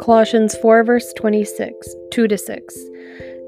Colossians 4, verse 26, 2 to 6.